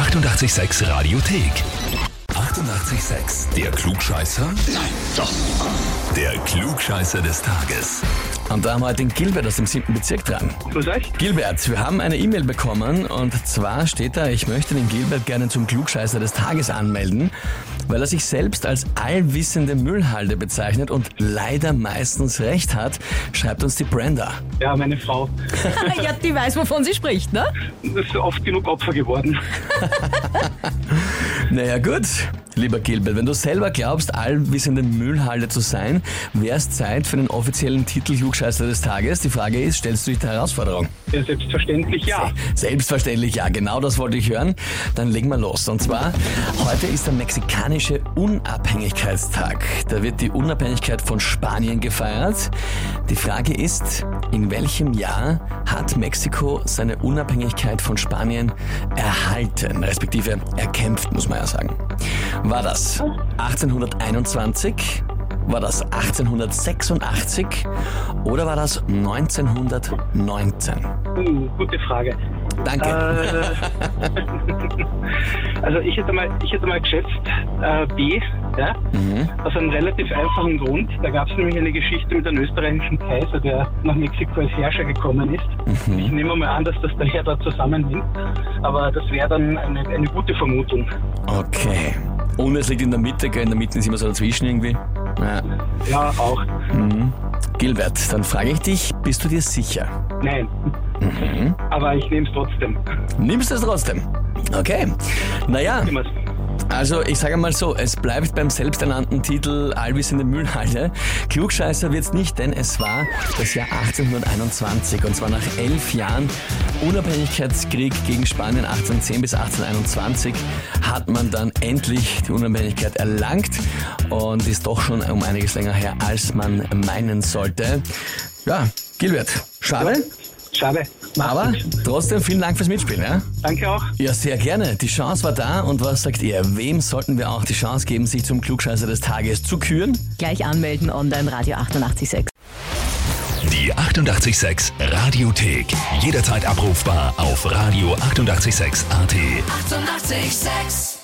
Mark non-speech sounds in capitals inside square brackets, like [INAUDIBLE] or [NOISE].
886 Radiothek. 88,6. Der Klugscheißer? Nein, doch. Der Klugscheißer des Tages. Und da haben wir heute den Gilbert aus dem 7. Bezirk dran. Grüß euch. Gilbert, wir haben eine E-Mail bekommen und zwar steht da, ich möchte den Gilbert gerne zum Klugscheißer des Tages anmelden, weil er sich selbst als allwissende Müllhalde bezeichnet und leider meistens recht hat, schreibt uns die Brenda. Ja, meine Frau [LAUGHS] ja, die weiß, wovon sie spricht, ne? ist oft genug Opfer geworden. [LAUGHS] Naja gut, lieber Gilbert, wenn du selber glaubst, allwissende Müllhalde zu sein, wäre es Zeit für den offiziellen Titel Klugscheißer des Tages. Die Frage ist, stellst du dich der Herausforderung? Ja, selbstverständlich ja. Selbstverständlich ja, genau das wollte ich hören. Dann legen wir los. Und zwar, heute ist der mexikanische Unabhängigkeitstag. Da wird die Unabhängigkeit von Spanien gefeiert. Die Frage ist, in welchem Jahr hat Mexiko seine Unabhängigkeit von Spanien erhalten, respektive erkämpft, muss man ja sagen. War das 1821? War das 1886 oder war das 1919? Uh, gute Frage. Danke. Äh, [LAUGHS] also ich hätte mal, ich hätte mal geschätzt äh, B, ja, aus einem relativ einfachen Grund. Da gab es nämlich eine Geschichte mit einem österreichischen Kaiser, der nach Mexiko als Herrscher gekommen ist. Ich nehme mal an, dass das daher da zusammenhängt, aber das wäre dann eine, eine gute Vermutung. Okay. Und es liegt in der Mitte, gell? in der Mitte ist immer so dazwischen irgendwie. Ja. Ja, auch. Gilbert, dann frage ich dich, bist du dir sicher? Nein. Aber ich nehme es trotzdem. Nimmst du es trotzdem? Okay. Naja, Immer. Also ich sage mal so, es bleibt beim selbsternannten Titel Allwissende Müllhalde. Klugscheißer wird's nicht, denn es war das Jahr 1821 und zwar nach elf Jahren Unabhängigkeitskrieg gegen Spanien 1810 bis 1821 hat man dann endlich die Unabhängigkeit erlangt und ist doch schon um einiges länger her, als man meinen sollte. Ja, Gilbert, schade, Schade. Aber trotzdem vielen Dank fürs Mitspielen. Ja? Danke auch. Ja, sehr gerne. Die Chance war da. Und was sagt ihr? Wem sollten wir auch die Chance geben, sich zum Klugscheißer des Tages zu küren? Gleich anmelden online Radio 886. Die 88,6 Radiothek. Jederzeit abrufbar auf radio886.at. 88,6. Eighty-eight, sex.